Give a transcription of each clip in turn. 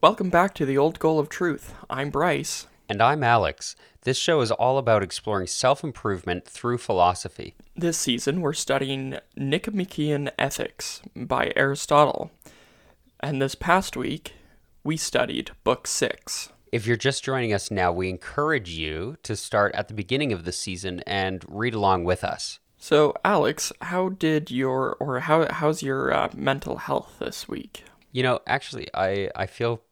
Welcome back to the Old Goal of Truth. I'm Bryce. And I'm Alex. This show is all about exploring self improvement through philosophy. This season, we're studying Nicomachean Ethics by Aristotle. And this past week, we studied Book 6. If you're just joining us now, we encourage you to start at the beginning of the season and read along with us. So, Alex, how did your, or how, how's your uh, mental health this week? You know, actually, I, I feel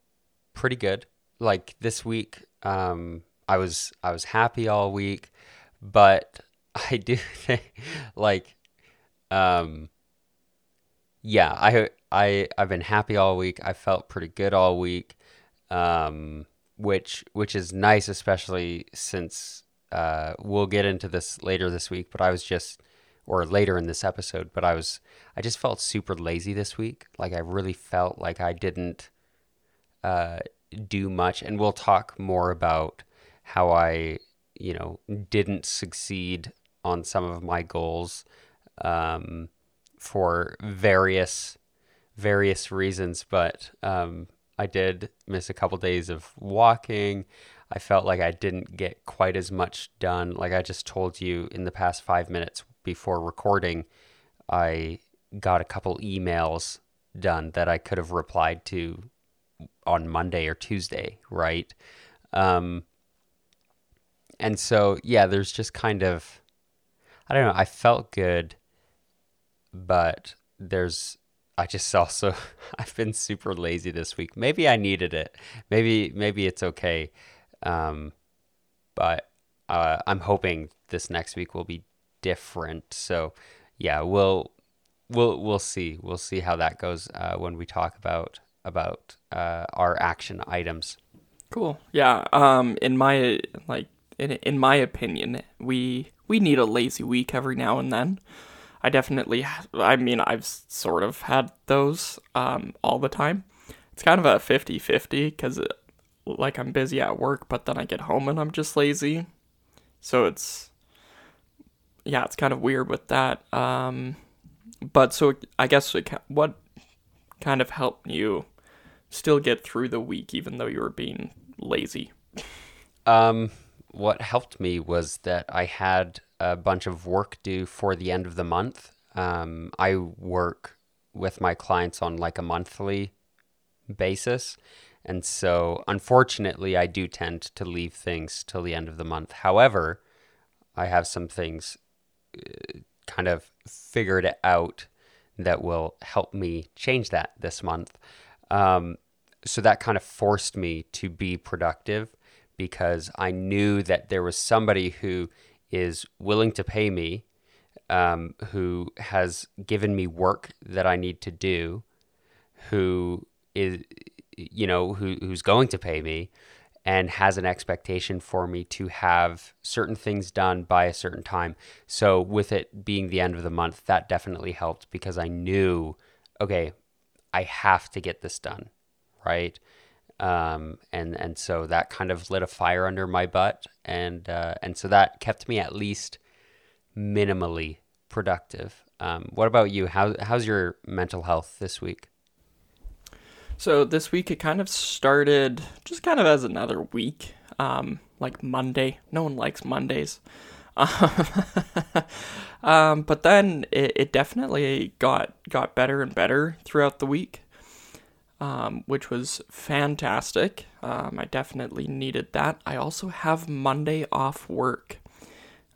pretty good. Like this week, um, I was I was happy all week, but I do think like, um, yeah, I I I've been happy all week. I felt pretty good all week, um, which which is nice, especially since uh, we'll get into this later this week. But I was just or later in this episode, but I was I just felt super lazy this week. Like I really felt like I didn't uh, do much, and we'll talk more about how I you know didn't succeed on some of my goals um, for various various reasons, but um, I did miss a couple days of walking. I felt like I didn't get quite as much done. Like I just told you in the past five minutes before recording, I got a couple emails done that I could have replied to on Monday or Tuesday, right? Um, and so, yeah, there's just kind of, I don't know, I felt good, but there's I just also I've been super lazy this week. Maybe I needed it. Maybe maybe it's okay. Um, but uh, I'm hoping this next week will be different. So yeah, we'll we'll we'll see. We'll see how that goes uh, when we talk about about uh, our action items. Cool. Yeah. Um. In my like in in my opinion, we we need a lazy week every now and then. I definitely, I mean, I've sort of had those um, all the time. It's kind of a 50 50 because, like, I'm busy at work, but then I get home and I'm just lazy. So it's, yeah, it's kind of weird with that. Um, but so I guess what kind of helped you still get through the week even though you were being lazy? Um, what helped me was that I had a bunch of work due for the end of the month. Um, I work with my clients on like a monthly basis. And so, unfortunately, I do tend to leave things till the end of the month. However, I have some things uh, kind of figured out that will help me change that this month. Um, so that kind of forced me to be productive because I knew that there was somebody who is willing to pay me, um, who has given me work that I need to do, who is, you know, who, who's going to pay me and has an expectation for me to have certain things done by a certain time. So, with it being the end of the month, that definitely helped because I knew, okay, I have to get this done, right? Um, and and so that kind of lit a fire under my butt, and uh, and so that kept me at least minimally productive. Um, what about you? How how's your mental health this week? So this week it kind of started just kind of as another week, um, like Monday. No one likes Mondays. um, but then it, it definitely got got better and better throughout the week um, which was fantastic. Um, I definitely needed that. I also have Monday off work,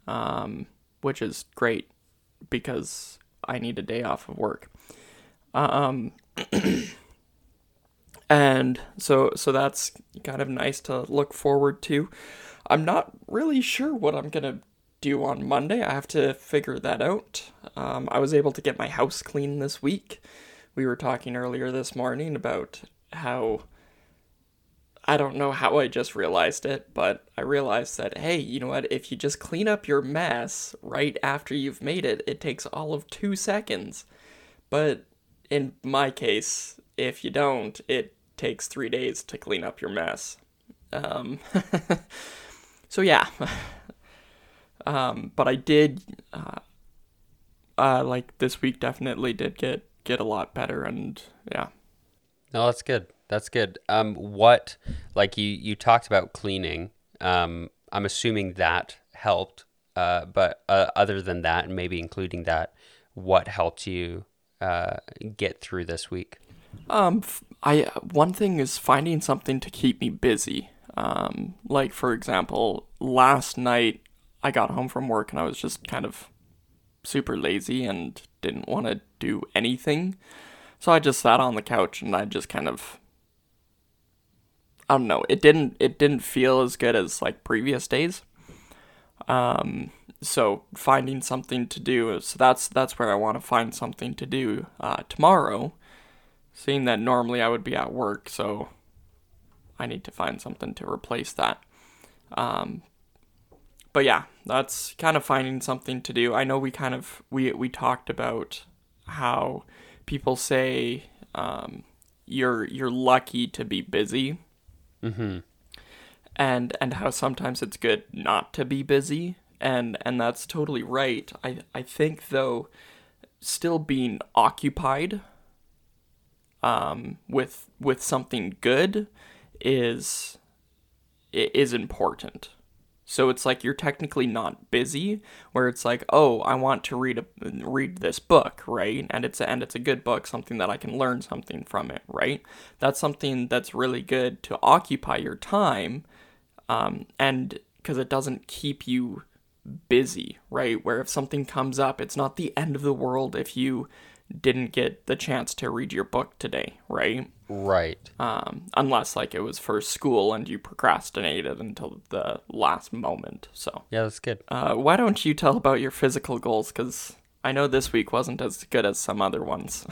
um, which is great because I need a day off of work. Um, and so so that's kind of nice to look forward to. I'm not really sure what I'm gonna do on Monday. I have to figure that out. Um, I was able to get my house clean this week we were talking earlier this morning about how I don't know how I just realized it, but I realized that hey, you know what? If you just clean up your mess right after you've made it, it takes all of 2 seconds. But in my case, if you don't, it takes 3 days to clean up your mess. Um So yeah. Um but I did uh, uh like this week definitely did get get a lot better and yeah no that's good That's good. Um, what like you you talked about cleaning. Um, I'm assuming that helped. Uh, but uh, other than that, and maybe including that, what helped you uh, get through this week? Um, I one thing is finding something to keep me busy. Um, like for example, last night I got home from work and I was just kind of super lazy and didn't want to do anything. So I just sat on the couch and I just kind of I don't know, it didn't it didn't feel as good as like previous days. Um so finding something to do so that's that's where I want to find something to do uh, tomorrow. Seeing that normally I would be at work, so I need to find something to replace that. Um, but yeah, that's kind of finding something to do. I know we kind of we we talked about how people say um, you're you're lucky to be busy, mm-hmm. and and how sometimes it's good not to be busy, and and that's totally right. I I think though, still being occupied, um, with with something good, is is important so it's like you're technically not busy, where it's like, oh, I want to read a read this book, right? And it's a, and it's a good book, something that I can learn something from it, right? That's something that's really good to occupy your time, um, and because it doesn't keep you busy, right? Where if something comes up, it's not the end of the world if you didn't get the chance to read your book today, right? Right. Um, unless like it was for school and you procrastinated until the last moment. So yeah, that's good. Uh, why don't you tell about your physical goals? Because I know this week wasn't as good as some other ones.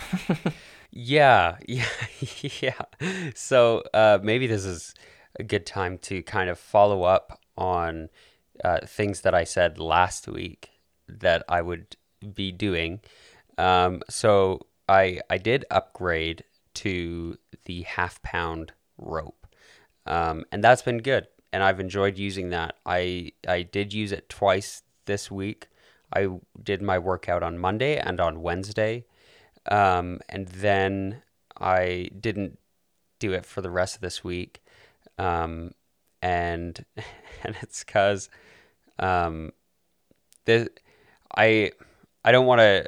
yeah, yeah, yeah. So uh, maybe this is a good time to kind of follow up on uh, things that I said last week that I would be doing. Um, so I I did upgrade to the half pound rope. Um, and that's been good. And I've enjoyed using that. I, I did use it twice this week. I did my workout on Monday and on Wednesday. Um, and then I didn't do it for the rest of this week. Um, and and it's because um, the I I don't want to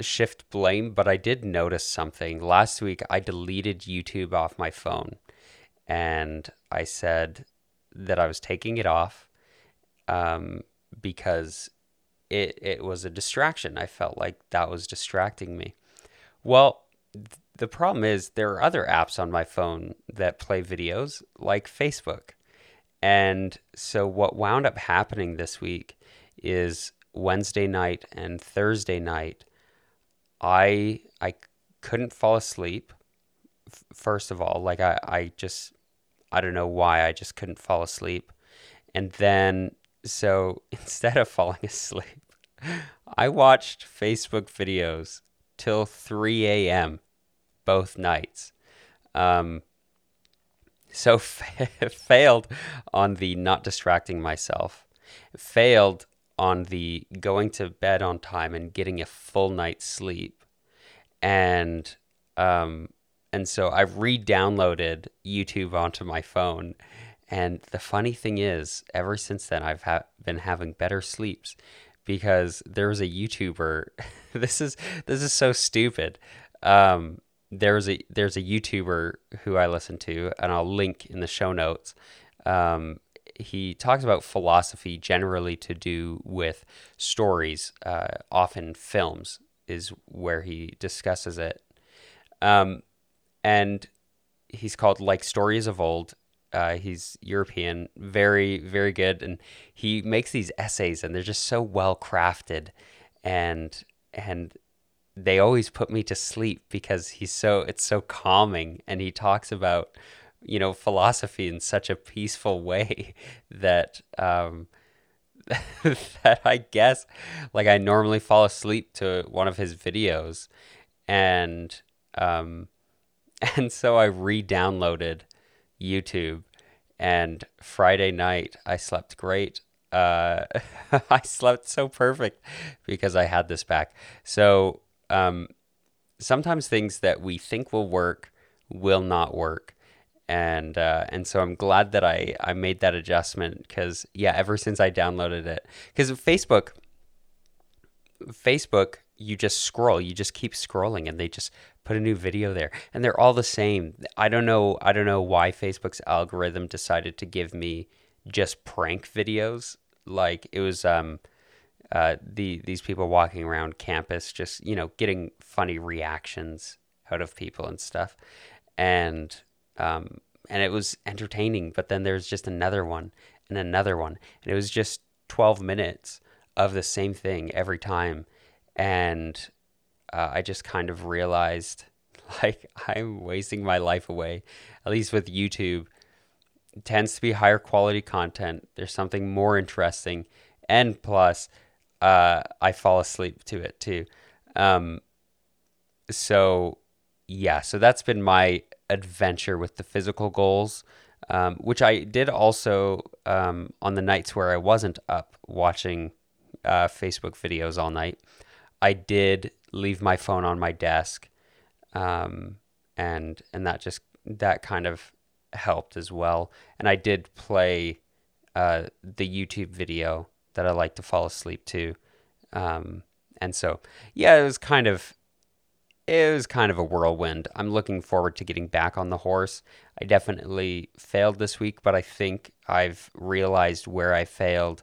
shift blame, but I did notice something. Last week, I deleted YouTube off my phone and I said that I was taking it off um, because it, it was a distraction. I felt like that was distracting me. Well, th- the problem is there are other apps on my phone that play videos like Facebook. And so what wound up happening this week is Wednesday night and Thursday night, I I couldn't fall asleep. F- first of all, like I I just I don't know why I just couldn't fall asleep. And then so instead of falling asleep, I watched Facebook videos till 3 a.m. both nights. Um, so failed on the not distracting myself. Failed on the going to bed on time and getting a full night's sleep. And um, and so I've re-downloaded YouTube onto my phone. And the funny thing is, ever since then, I've ha- been having better sleeps because there was a YouTuber. this is this is so stupid. Um, there's a there's a YouTuber who I listen to, and I'll link in the show notes. Um, he talks about philosophy generally to do with stories, uh, often films is where he discusses it. Um, and he's called like stories of old. Uh, he's European, very very good, and he makes these essays, and they're just so well crafted, and and they always put me to sleep because he's so it's so calming, and he talks about you know philosophy in such a peaceful way that um, that I guess like I normally fall asleep to one of his videos and um, and so I re-downloaded YouTube and Friday night I slept great. Uh, I slept so perfect because I had this back. So um, sometimes things that we think will work will not work and uh, and so I'm glad that I I made that adjustment because yeah, ever since I downloaded it, because Facebook, Facebook, you just scroll, you just keep scrolling, and they just put a new video there, and they're all the same. I don't know, I don't know why Facebook's algorithm decided to give me just prank videos. Like it was um, uh, the these people walking around campus, just you know, getting funny reactions out of people and stuff, and um, and it was entertaining. But then there's just another one and another one, and it was just 12 minutes of the same thing every time, and uh, I just kind of realized like I'm wasting my life away. At least with YouTube, it tends to be higher quality content. There's something more interesting, and plus, uh, I fall asleep to it too. Um, so yeah, so that's been my adventure with the physical goals, um, which I did also um, on the nights where I wasn't up watching uh, Facebook videos all night. I did leave my phone on my desk, um, and and that just that kind of helped as well. And I did play uh, the YouTube video that I like to fall asleep to, um, and so yeah, it was kind of it was kind of a whirlwind. I'm looking forward to getting back on the horse. I definitely failed this week, but I think I've realized where I failed.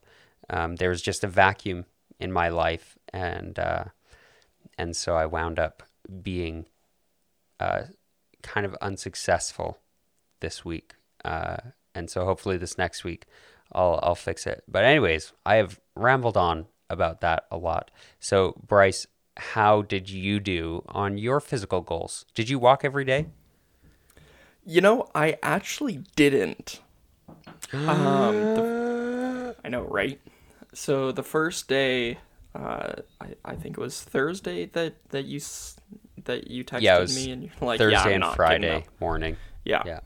Um, there was just a vacuum in my life, and uh, and so I wound up being uh, kind of unsuccessful this week. Uh, and so hopefully this next week I'll I'll fix it. But anyways, I have rambled on about that a lot. So Bryce, how did you do on your physical goals? Did you walk every day? You know, I actually didn't. Um, the, I know, right? So the first day, uh, I, I think it was Thursday that that you that you texted Yeah, me and you're like, Thursday yeah, I'm and Friday morning. Yeah. Yeah.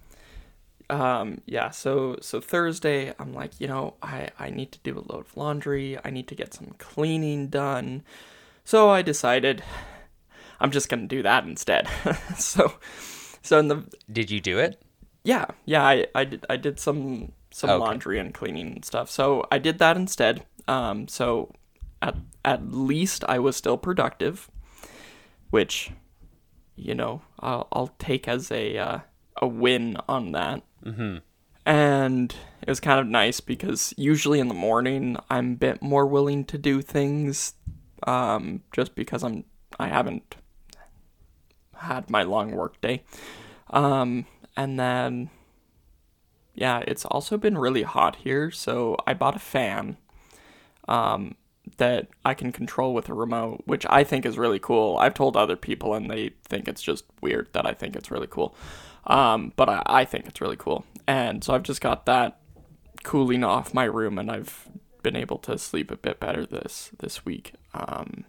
Um, yeah, so so Thursday, I'm like, you know, I I need to do a load of laundry. I need to get some cleaning done. So I decided I'm just gonna do that instead. so so in the Did you do it? yeah yeah I I did I did some some Okay. laundry and cleaning and stuff. So I did that instead. Um, so at at least I was still productive, which you know I'll I'll take as a uh, a win on that. Mm-hmm. And it was kind of nice because usually in the morning I'm a bit more willing to do things um, just because I'm I haven't had my long work day. Um, and then yeah, it's also been really hot here, so I bought a fan um, that I can control with a remote, which I think is really cool. I've told other people and they think it's just weird that I think it's really cool. Um, but I, I think it's really cool. And so I've just got that cooling off my room and I've been able to sleep a bit better this this week. Um,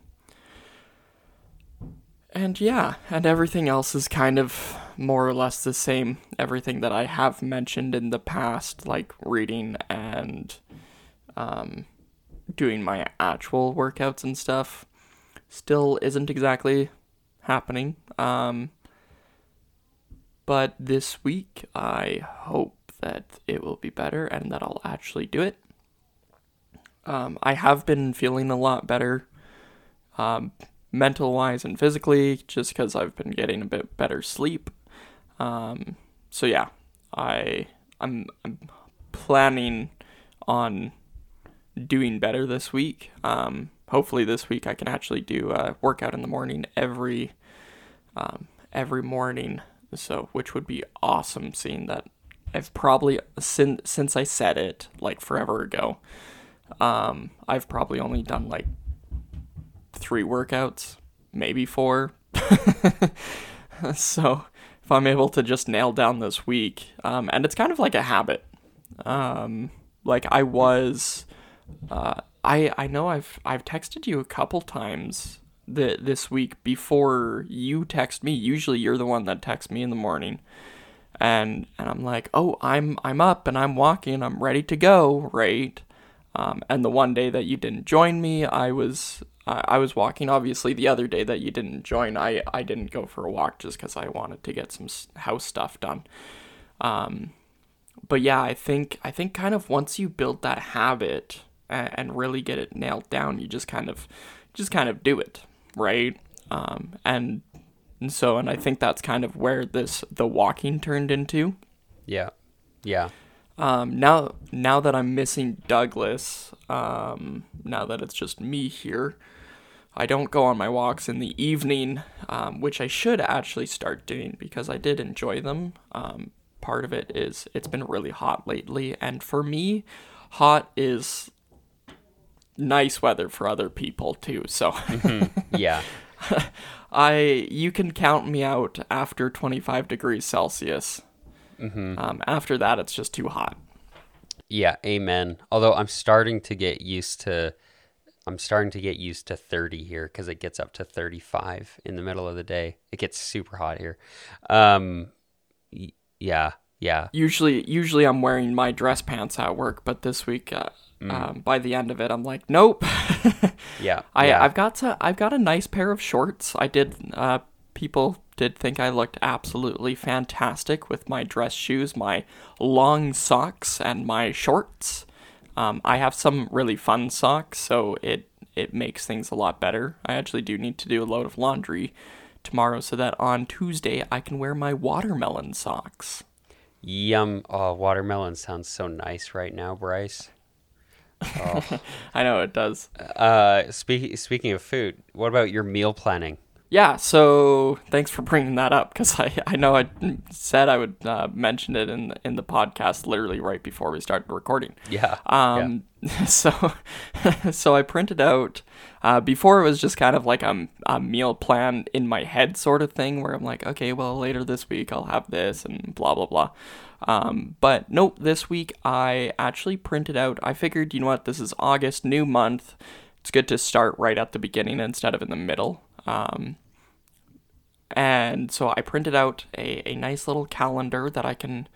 and yeah, and everything else is kind of more or less the same. Everything that I have mentioned in the past, like reading and um, doing my actual workouts and stuff, still isn't exactly happening. Um, but this week, I hope that it will be better and that I'll actually do it. Um, I have been feeling a lot better, um, mental wise and physically, just because I've been getting a bit better sleep. Um, so yeah, I I'm I'm planning on doing better this week. Um, hopefully this week I can actually do a workout in the morning every um, every morning. So which would be awesome. Seeing that I've probably since since I said it like forever ago. Um, I've probably only done like three workouts, maybe four. so if I'm able to just nail down this week, um, and it's kind of like a habit. Um, like I was, uh, I I know I've I've texted you a couple times the this week before you text me. Usually you're the one that texts me in the morning. And and I'm like, "Oh, I'm I'm up and I'm walking. I'm ready to go." Right? Um, and the one day that you didn't join me, I was I, I was walking. Obviously, the other day that you didn't join, I I didn't go for a walk just because I wanted to get some house stuff done. Um, but yeah, I think I think kind of once you build that habit and, and really get it nailed down, you just kind of just kind of do it, right? Um, and and so and I think that's kind of where this the walking turned into. Yeah. Yeah. Um, now now that I'm missing Douglas, um, now that it's just me here, I don't go on my walks in the evening, um, which I should actually start doing because I did enjoy them. Um, part of it is it's been really hot lately, and for me, hot is nice weather for other people too. So Yeah. I you can count me out after 25 degrees Celsius. Um, after that, it's just too hot. Yeah, amen. Although I'm starting to get used to I'm starting to get used to 30 here cuz it gets up to 35 in the middle of the day. It gets super hot here. Um y- yeah, yeah. usually usually I'm wearing my dress pants at work, but this week uh, Mm. um, by the end of it I'm like, nope. Yeah. I yeah. I've got to I've got a nice pair of shorts. I did uh people did think I looked absolutely fantastic with my dress shoes, my long socks and my shorts. Um, I have some really fun socks, so it it makes things a lot better. I actually do need to do a load of laundry tomorrow so that on Tuesday I can wear my watermelon socks. Yum. Oh, watermelon sounds so nice right now, Bryce. I know it does. Uh speaking speaking of food, what about your meal planning? Yeah, so thanks for bringing that up because I, I know I said I would uh, mention it in the, in the podcast literally right before we started recording. Yeah. Um, so so I printed out uh, before it was just kind of like a, a meal plan in my head sort of thing where I'm like, okay, well later this week I'll have this and blah blah blah. Um, but nope, this week I actually printed out. I figured, you know what, this is August, new month. It's good to start right at the beginning instead of in the middle. Um, and so I printed out a, a nice little calendar that I can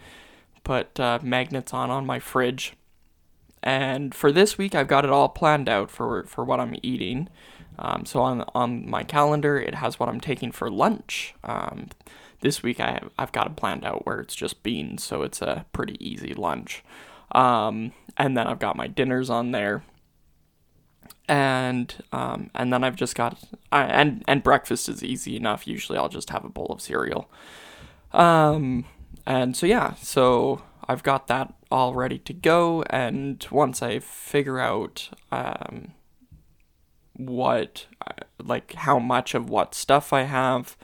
put uh, magnets on on my fridge. And for this week, I've got it all planned out for, for what I'm eating. Um, so on on my calendar, it has what I'm taking for lunch. Um, this week, I have, I've got it planned out where it's just beans, so it's a pretty easy lunch. Um, and then I've got my dinners on there and um, and then I've just got uh, and and breakfast is easy enough. Usually, I'll just have a bowl of cereal. Um, and so yeah, so I've got that all ready to go. And once I figure out um, what uh, like how much of what stuff I have,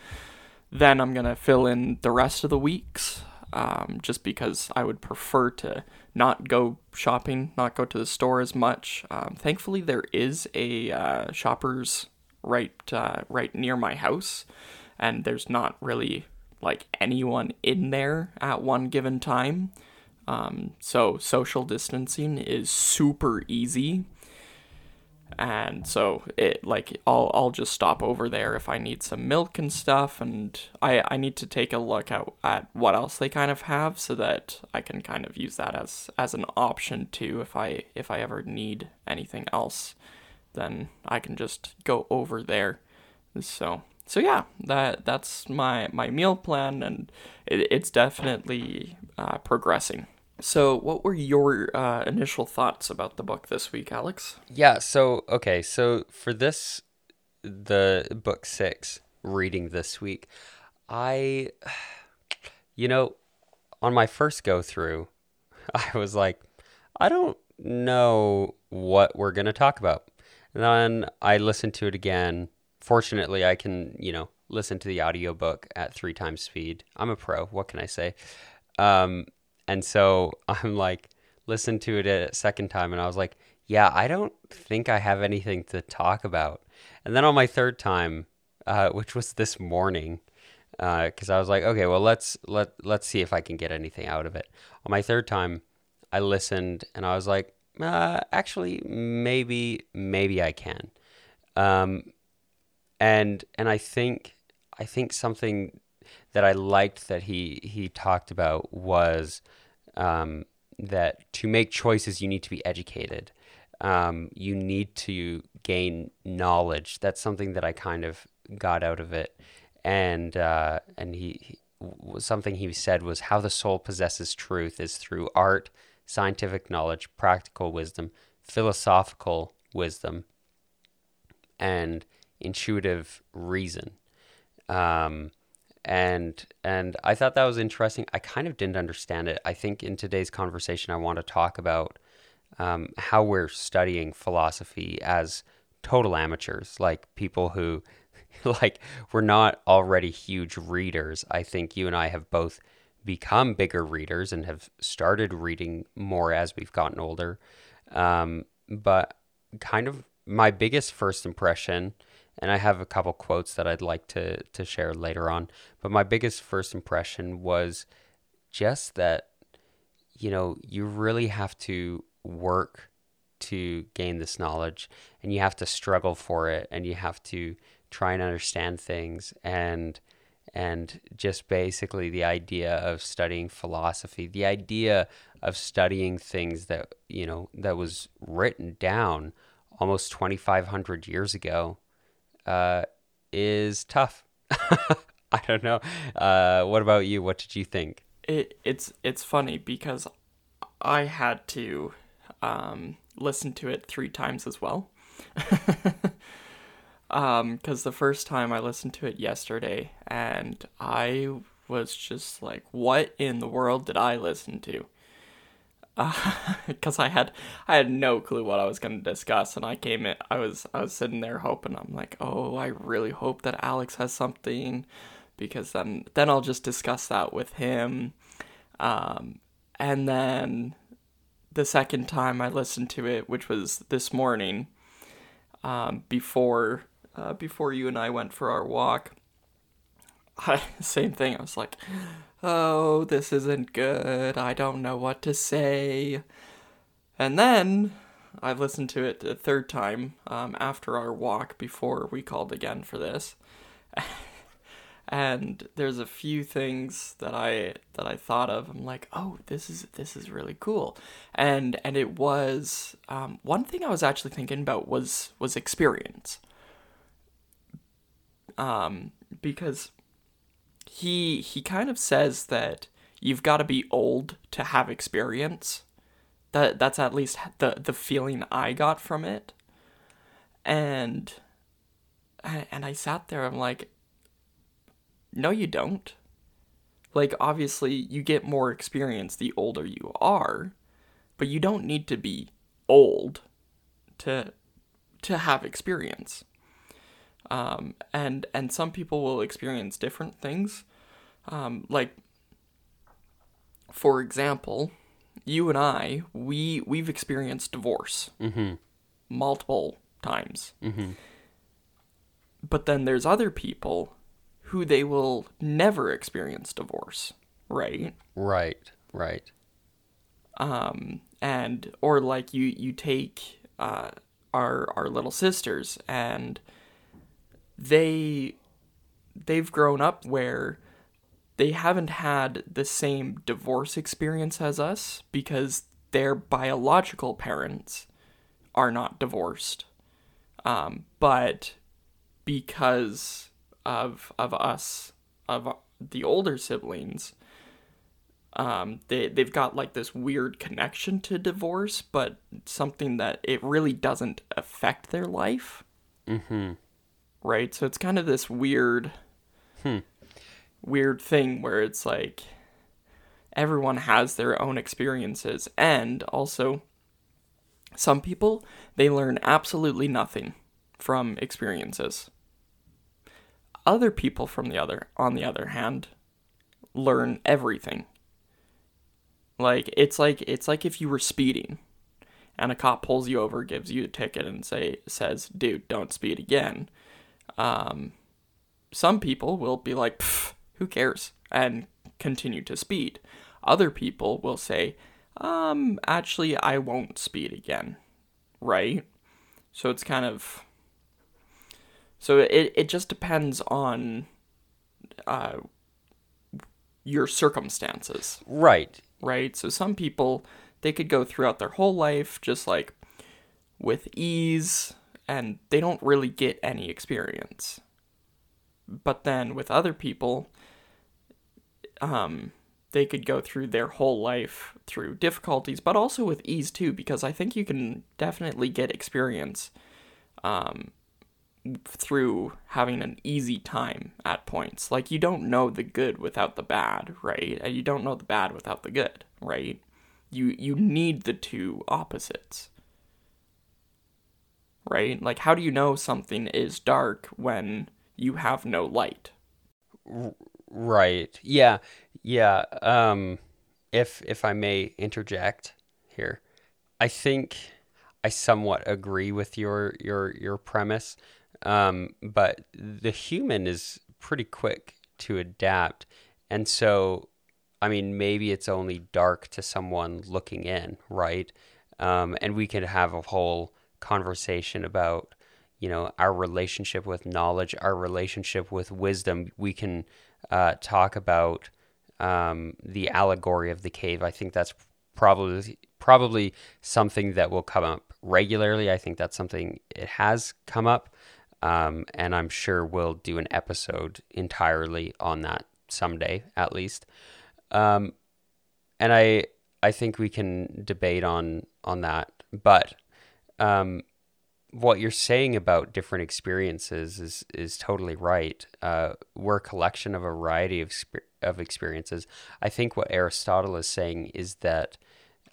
then I'm gonna fill in the rest of the weeks. Um, just because I would prefer to not go shopping, not go to the store as much. Um, thankfully, there is a uh, Shoppers right uh, right near my house, and there's not really like anyone in there at one given time. Um, so social distancing is super easy. And so it like I'll I'll just stop over there if I need some milk and stuff and I, I need to take a look at, at what else they kind of have so that I can kind of use that as as an option too if I if I ever need anything else then I can just go over there. So so yeah, that that's my my meal plan and it, it's definitely uh, progressing. So, what were your uh, initial thoughts about the book this week, Alex? Yeah, so okay, so for this the book 6 reading this week, I you know, on my first go through, I was like, I don't know what we're going to talk about. And then I listened to it again. Fortunately, I can, you know, listen to the audiobook at three times speed. I'm a pro. What can I say? Um, and so I'm like, listened to it a second time, and I was like, yeah, I don't think I have anything to talk about. And then on my third time, uh, which was this morning, because I was like, okay, well let's let let's see if I can get anything out of it. On my third time, I listened and I was like, uh, actually, maybe maybe I can. Um, and and I think I think something that I liked that he he talked about was um, that to make choices you need to be educated. Um, you need to gain knowledge. That's something that I kind of got out of it, and uh, and he, he something he said was how the soul possesses truth is through art, scientific knowledge, practical wisdom, philosophical wisdom, and intuitive reason. Um, and and I thought that was interesting. I kind of didn't understand it. I think in today's conversation, I want to talk about um, how we're studying philosophy as total amateurs, like people who, like, we're not already huge readers. I think you and I have both become bigger readers and have started reading more as we've gotten older. Um, but kind of my biggest first impression and I have a couple quotes that I'd like to to share later on. But my biggest first impression was just that you know you really have to work to gain this knowledge, and you have to struggle for it, and you have to try and understand things and and just basically the idea of studying philosophy the idea of studying things that you know that was written down almost 2500 years ago uh, is tough. I don't know. Uh, what about you? What did you think? It it's it's funny because I had to um, listen to it three times as well. um, because the first time I listened to it yesterday, and I was just like, "What in the world did I listen to?" because uh, I had I had no clue what I was going to discuss, and I came in. I was I was sitting there hoping. I'm like, oh, I really hope that Alex has something, because then then I'll just discuss that with him. Um, and then the second time I listened to it, which was this morning, um, before uh, before you and I went for our walk, I, same thing. I was like, oh, this isn't good. I don't know what to say. And then I listened to it a third time um, after our walk before we called again for this. and there's a few things that I that I thought of. I'm like, oh, this is this is really cool, and and it was um, one thing I was actually thinking about was was experience. Um, because he he kind of says that you've got to be old to have experience. That that's at least the the feeling I got from it. And and I sat there I'm like no you don't. Like obviously you get more experience the older you are, but you don't need to be old to to have experience um, and and some people will experience different things. Um, like, for example, you and I, we we've experienced divorce mm-hmm. multiple times. Mm-hmm. But then there's other people who they will never experience divorce, right? Right, right. Um, and or like you you take uh, our our little sisters and they they've grown up where they haven't had the same divorce experience as us because their biological parents are not divorced. Um, but because of of us of the older siblings, um, they they've got like this weird connection to divorce, but something that it really doesn't affect their life. Mm-hmm right? So it's kind of this weird, hmm. weird thing where it's like everyone has their own experiences, and also some people they learn absolutely nothing from experiences. Other people, from the other, on the other hand, learn everything. Like it's like it's like if you were speeding and a cop pulls you over, gives you a ticket, and say says, "Dude, don't speed again." Um, some people will be like, who cares? And continue to speed. Other people will say, um, actually, I won't speed again. Right? So it's kind of. So it, it just depends on uh, your circumstances. Right. Right? So some people, they could go throughout their whole life just like with ease and they don't really get any experience. But then with other people, um, they could go through their whole life through difficulties, but also with ease too, because I think you can definitely get experience um, through having an easy time at points. Like you don't know the good without the bad, right? And you don't know the bad without the good, right? You you need the two opposites. Right? Like how do you know something is dark when you have no light? Right. Yeah. Yeah. Um if if I may interject here. I think I somewhat agree with your your your premise. Um, but the human is pretty quick to adapt. And so, I mean, maybe it's only dark to someone looking in, right? Um, and we could have a whole conversation about, you know, our relationship with knowledge, our relationship with wisdom. We can uh, talk about um, the allegory of the cave. I think that's probably probably something that will come up regularly. I think that's something it has come up. Um, and I'm sure we'll do an episode entirely on that someday, at least. Um, and I I think we can debate on on that. But um, what you're saying about different experiences is is totally right. Uh, we're a collection of a variety of of experiences. I think what Aristotle is saying is that,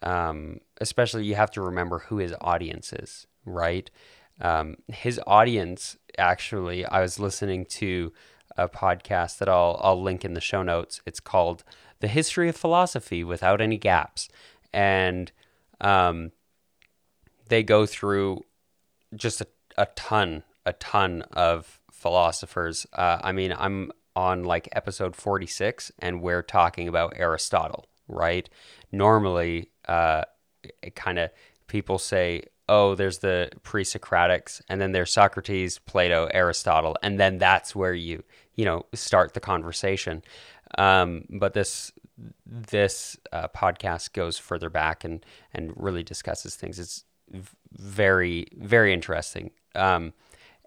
um, especially you have to remember who his audience is, right? Um, his audience, actually, I was listening to a podcast that I'll, I'll link in the show notes. It's called The History of Philosophy Without Any Gaps. And um, they go through just a, a ton, a ton of philosophers. Uh, I mean, I'm on like episode 46 and we're talking about Aristotle, right? Normally, uh, it kind of people say, oh, there's the pre-Socratics, and then there's Socrates, Plato, Aristotle, and then that's where you you know start the conversation. Um, but this this uh, podcast goes further back and and really discusses things. It's very very interesting. Um,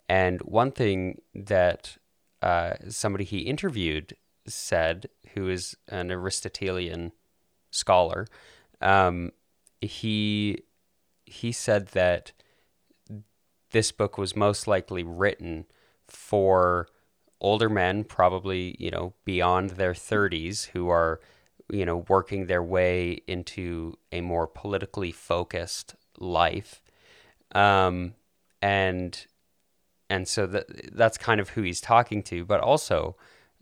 and one thing that uh, somebody he interviewed said, who is an Aristotelian scholar, um, he he said that this book was most likely written for older men, probably, you know, beyond their 30s, who are, you know, working their way into a more politically focused life. Um, and and so that that's kind of who he's talking to. But also,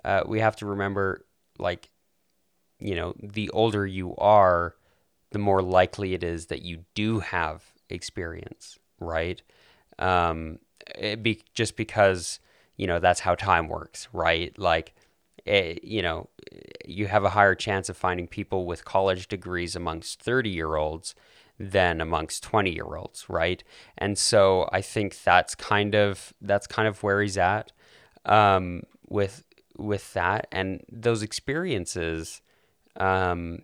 uh, we have to remember, like, you know, the older you are, the more likely it is that you do have experience, right? Um, it be just because you know that's how time works, right? Like, it, you know, you have a higher chance of finding people with college degrees amongst thirty year olds than amongst 20 year olds right and so i think that's kind of that's kind of where he's at um, with with that and those experiences um,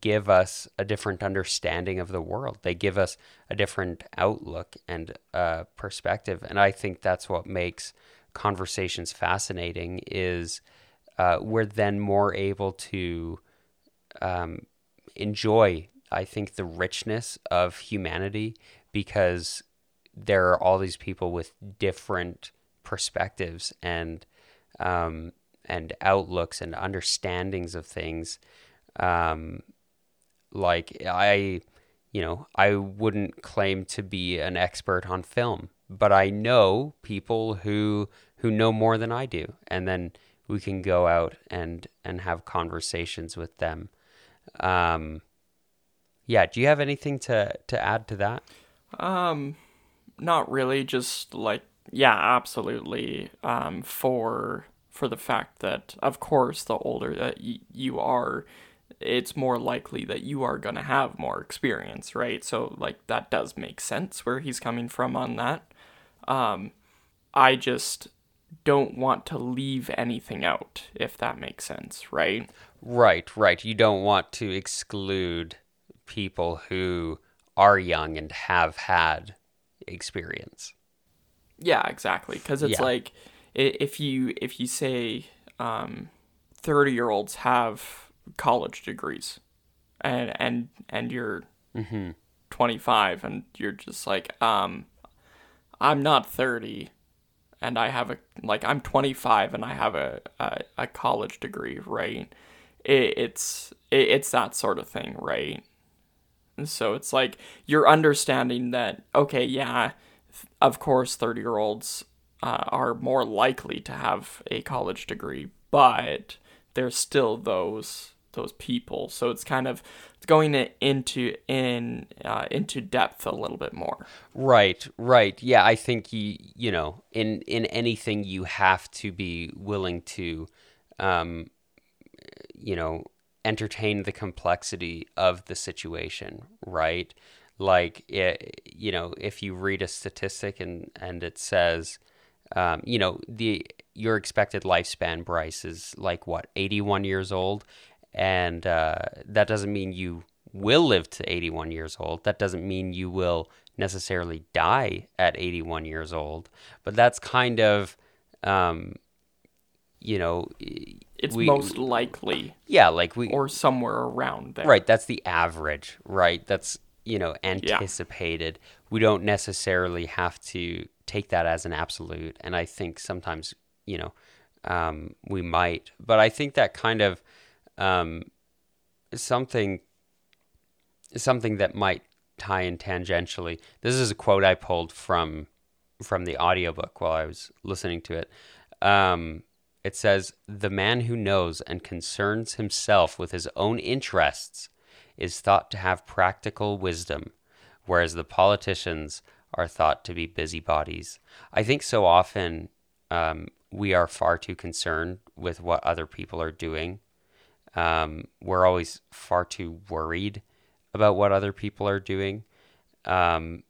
give us a different understanding of the world. They give us a different outlook and uh, perspective, and I think that's what makes conversations fascinating. Is uh, we're then more able to um, enjoy, I think, the richness of humanity because there are all these people with different perspectives and um, and outlooks and understandings of things um, like I, you know, I wouldn't claim to be an expert on film, but I know people who who know more than I do, and then we can go out and and have conversations with them. Um, yeah. Do you have anything to to add to that? Um, not really. Just like yeah, absolutely. Um, for for the fact that of course the older that y- you are, it's more likely that you are going to have more experience, right? So, like, that does make sense where he's coming from on that. Um, I just don't want to leave anything out, if that makes sense, right? Right, right. You don't want to exclude people who are young and have had experience. Yeah, exactly. Because it's yeah. like if you if you say um, 30 year olds have college degrees and and and you're 25 and you're just like um i'm not 30 and i have a like i'm 25 and i have a a, a college degree right it, it's it, it's that sort of thing right and so it's like you're understanding that okay yeah of course 30 year olds uh, are more likely to have a college degree but there's still those those people. So it's kind of going into in uh, into depth a little bit more. Right, right. Yeah, I think you you know in in anything you have to be willing to, um, you know, entertain the complexity of the situation. Right, like it, you know, if you read a statistic and and it says. Um, you know the your expected lifespan Bryce is like what 81 years old and uh, that doesn't mean you will live to 81 years old. That doesn't mean you will necessarily die at 81 years old. But that's kind of, um, you know, it's we, most likely. Yeah, like we or somewhere around there. Right, that's the average. Right, that's you know anticipated. Yeah. We don't necessarily have to take that as an absolute, and I think sometimes you know um, we might, but I think that kind of um, something something that might tie in tangentially. This is a quote I pulled from from the audiobook while I was listening to it. Um, it says, "The man who knows and concerns himself with his own interests is thought to have practical wisdom, whereas the politicians are thought to be busybodies." I think so often um, we are far too concerned with what other people are doing um, we're always far too worried about what other people are doing, um,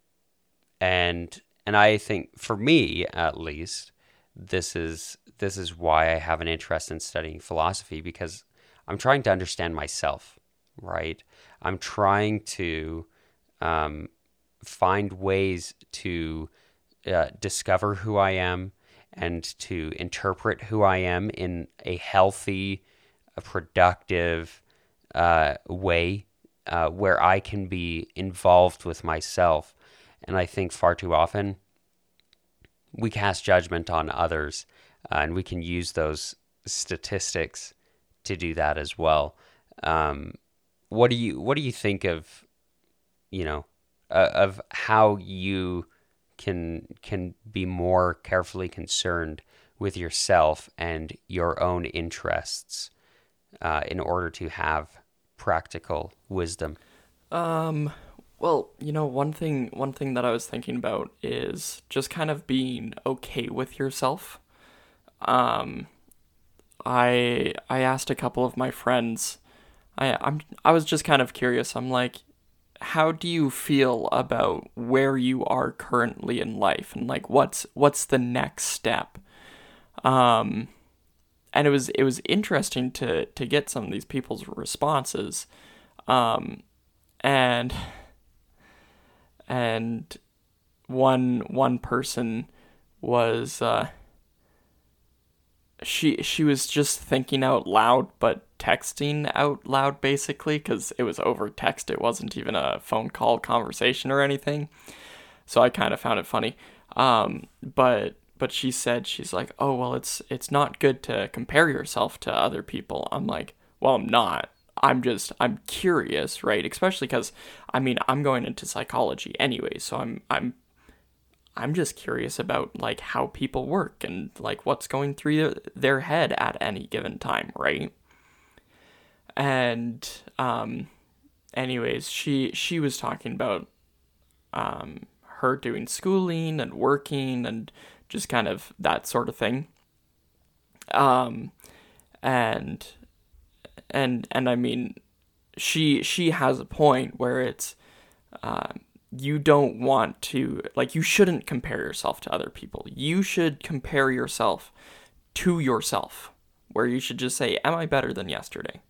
and and I think for me at least, this is this is why I have an interest in studying philosophy because I'm trying to understand myself, right? I'm trying to um, find ways to uh, discover who I am and to interpret who I am in a healthy a productive uh, way uh, where I can be involved with myself. And I think far too often we cast judgment on others, uh, and we can use those statistics to do that as well. Um, what do you What do you think of, you know, uh, of how you can can be more carefully concerned with yourself and your own interests uh, in order to have practical wisdom? Um, well, you know, one thing one thing that I was thinking about is just kind of being okay with yourself. Um, I I asked a couple of my friends. I I'm I was just kind of curious. I'm like, how do you feel about where you are currently in life and like what's what's the next step? Um, and it was it was interesting to to get some of these people's responses um, and and one one person was uh, she she was just thinking out loud but texting out loud basically because it was over text it wasn't even a phone call conversation or anything so i kind of found it funny um, but but she said she's like, "Oh, well, it's it's not good to compare yourself to other people." I'm like, "Well, I'm not. I'm just I'm curious, right? Especially cuz I mean, I'm going into psychology anyway, so I'm I'm I'm just curious about like how people work and like what's going through their head at any given time, right? And um anyways, she she was talking about um her doing schooling and working and just kind of that sort of thing. Um, and and and I mean, she she has a point where it's uh, you don't want to like you shouldn't compare yourself to other people. You should compare yourself to yourself, where you should just say, "Am I better than yesterday?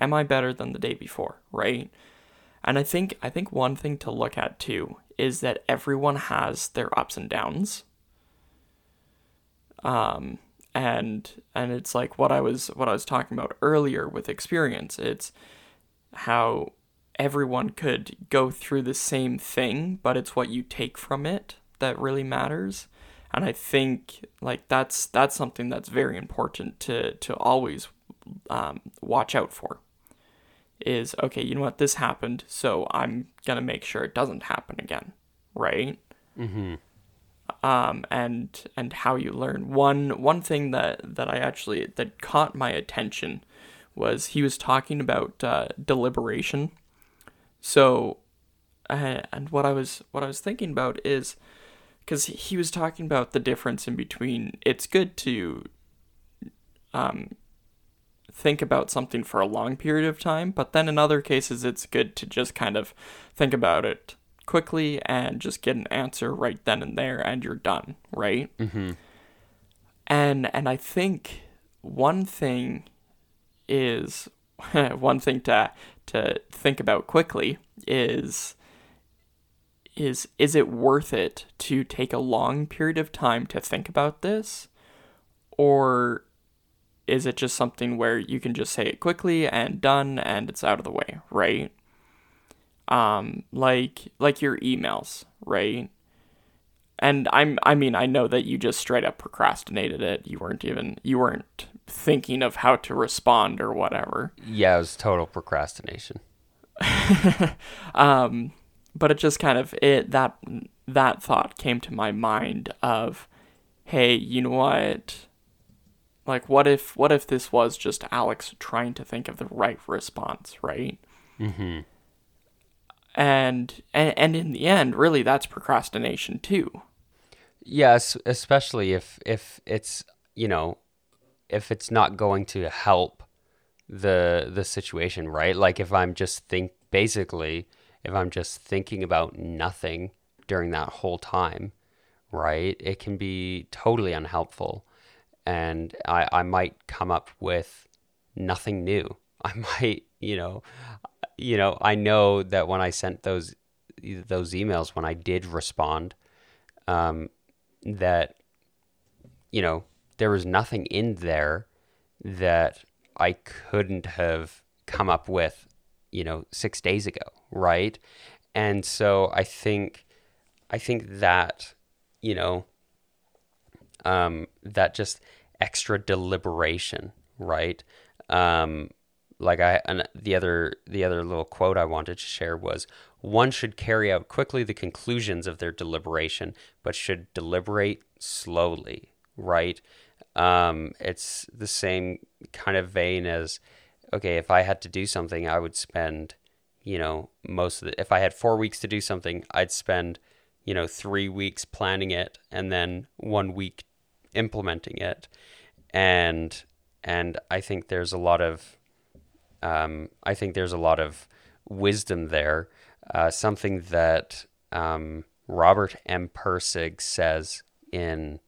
Am I better than the day before?" Right? And I think I think one thing to look at too is that everyone has their ups and downs. Um, and and it's like what I was what I was talking about earlier with experience. It's how everyone could go through the same thing, but it's what you take from it that really matters. And I think like that's that's something that's very important to to always um, watch out for. Is okay, you know what, this happened, so I'm gonna make sure it doesn't happen again, right? Mm-hmm. Um, and and how you learn. One one thing that that I actually that caught my attention was he was talking about uh, deliberation. So, and what I was what I was thinking about is because he was talking about the difference in between. It's good to um, think about something for a long period of time, but then in other cases, it's good to just kind of think about it quickly and just get an answer right then and there, and you're done, right? Mm-hmm. And and I think one thing is one thing to to think about quickly is is is it worth it to take a long period of time to think about this or is it just something where you can just say it quickly and done and it's out of the way right um like like your emails right and i'm i mean i know that you just straight up procrastinated it you weren't even you weren't thinking of how to respond or whatever Yeah, it was total procrastination. um, but it just kind of it that that thought came to my mind of, hey, you know what? Like, what if what if this was just Alex trying to think of the right response, right? Mm-hmm. And and and in the end, really, that's procrastination too. Yes, especially if if it's you know if it's not going to help the the situation, right? Like if I'm just think basically if I'm just thinking about nothing during that whole time, right? It can be totally unhelpful. And I, I might come up with nothing new. I might, you know, you know, I know that when I sent those those emails, when I did respond, um, that you know there was nothing in there that I couldn't have come up with, you know, six days ago, right? And so I think, I think that, you know, um, that just extra deliberation, right? Um, like I, and the other, the other little quote I wanted to share was, one should carry out quickly the conclusions of their deliberation, but should deliberate slowly, right? Um, it's the same kind of vein as, okay, if I had to do something, I would spend, you know, most of the, if I had four weeks to do something, I'd spend, you know, three weeks planning it and then one week implementing it. And, and I think there's a lot of, um, I think there's a lot of wisdom there. Uh, something that um, Robert M. Pirsig says in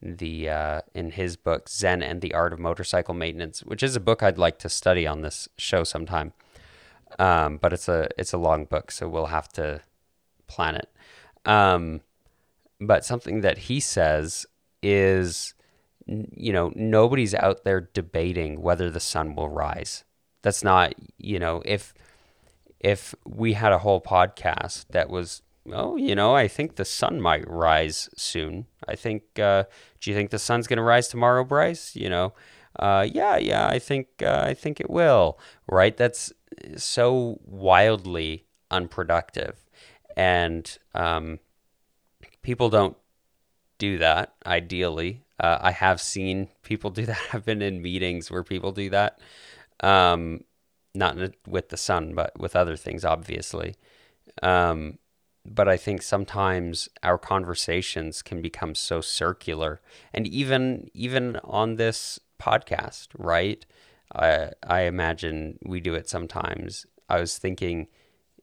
the uh, in his book Zen and the Art of Motorcycle Maintenance, which is a book I'd like to study on this show sometime. Um, but it's a it's a long book, so we'll have to plan it. Um, but something that he says is, you know, nobody's out there debating whether the sun will rise. That's not, you know, if if we had a whole podcast that was, oh, you know, I think the sun might rise soon. I think, uh, do you think the sun's going to rise tomorrow, Bryce? You know, uh, yeah, yeah, I think, uh, I think it will. Right? That's so wildly unproductive, and um, people don't do that. Ideally, uh, I have seen people do that. I've been in meetings where people do that. Um, not with the sun, but with other things, obviously. Um, but I think sometimes our conversations can become so circular, and even even on this podcast, right? I I imagine we do it sometimes. I was thinking,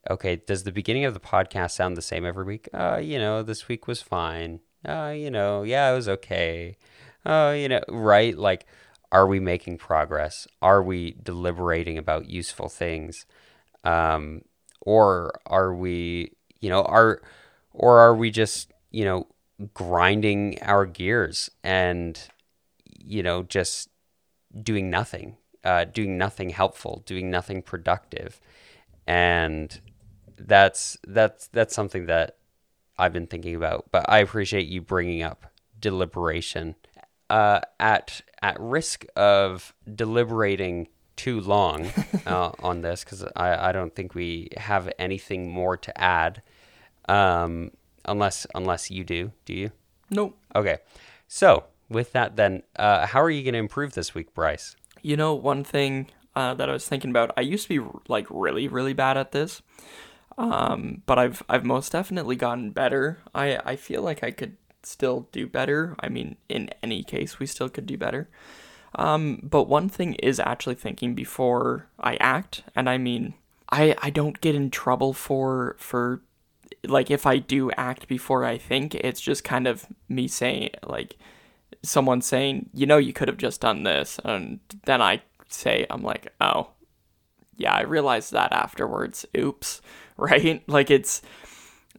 okay, does the beginning of the podcast sound the same every week? Uh, you know, this week was fine. Uh, you know, yeah, it was okay. Uh, you know, right? Like are we making progress? Are we deliberating about useful things? Um, or are we, you know, are or are we just, you know, grinding our gears and you know, just doing nothing, uh, doing nothing helpful, doing nothing productive, and that's that's that's something that I've been thinking about. But I appreciate you bringing up deliberation. Uh, at at risk of deliberating too long uh, on this, because I, I don't think we have anything more to add, um, unless unless you do. Do you? Nope. Okay. So with that, then, uh, how are you going to improve this week, Bryce? You know, one thing uh, that I was thinking about, I used to be like really, really bad at this, um, but I've I've most definitely gotten better. I I feel like I could still do better. I mean, in any case, we still could do better. Um, but one thing is actually thinking before I act, and I mean, I I don't get in trouble for for like if I do act before I think, it's just kind of me saying like someone saying, you know, you could have just done this, and then I say, I'm like, oh, yeah, I realized that afterwards. Oops, right? Like it's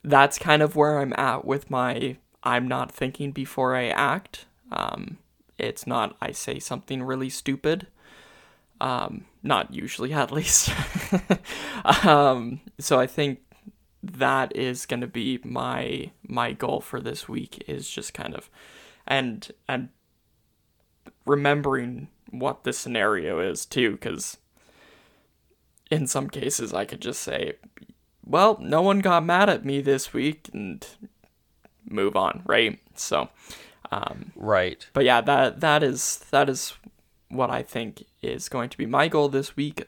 that's kind of where I'm at with my I'm not thinking before I act. Um, it's not I say something really stupid. Um, not usually, at least. um, so I think that is going to be my my goal for this week is just kind of and and remembering what the scenario is too cuz in some cases I could just say well no one got mad at me this week and move on right so um, right but yeah that that is that is what I think is going to be my goal this week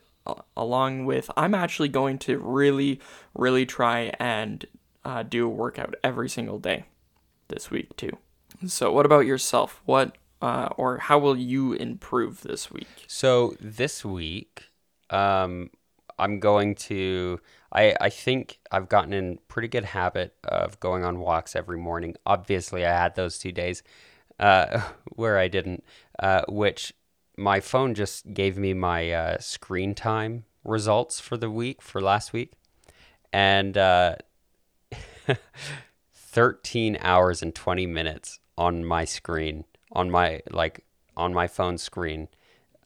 along with I'm actually going to really, really try and uh, do a workout every single day this week too. So, what about yourself? What uh, or how will you improve this week? So this week, um, I'm going to. I I think I've gotten in pretty good habit of going on walks every morning. Obviously, I had those two days uh, where I didn't, uh, which my phone just gave me my uh, screen time results for the week for last week, and uh, 13 hours and 20 minutes on my screen on my like on my phone screen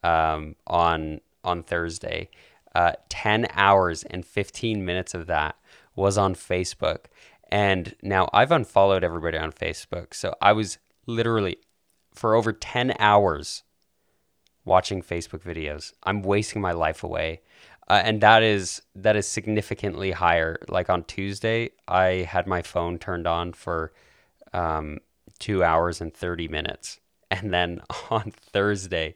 um, on on Thursday. Uh, 10 hours and 15 minutes of that was on Facebook. And now I've unfollowed everybody on Facebook. So I was literally for over 10 hours watching Facebook videos. I'm wasting my life away. Uh, and that is that is significantly higher. Like on Tuesday, I had my phone turned on for um, two hours and thirty minutes, and then on Thursday,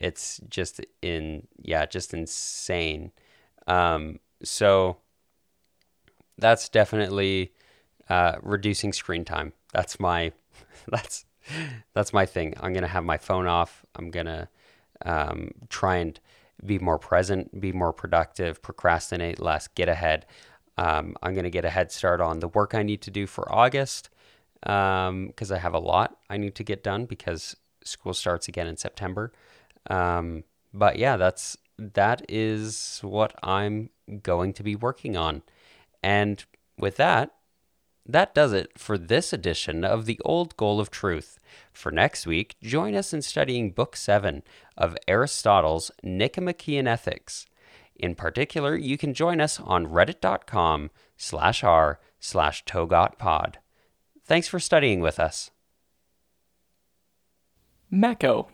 it's just in yeah, just insane. Um, so that's definitely uh, reducing screen time. That's my that's that's my thing. I'm gonna have my phone off. I'm gonna um, try and be more present, be more productive, procrastinate less, get ahead. Um, I'm to get a head start on the work I need to do for August because um, I have a lot I need to get done because school starts again in September. Um, but yeah, that's that is what I'm going to be working on. And with that, that does it for this edition of the Old Goal of Truth. For next week, join us in studying Book 7 of Aristotle's Nicomachean Ethics. In particular, you can join us on reddit.com slash r slash togotpod. Thanks for studying with us. Mecho.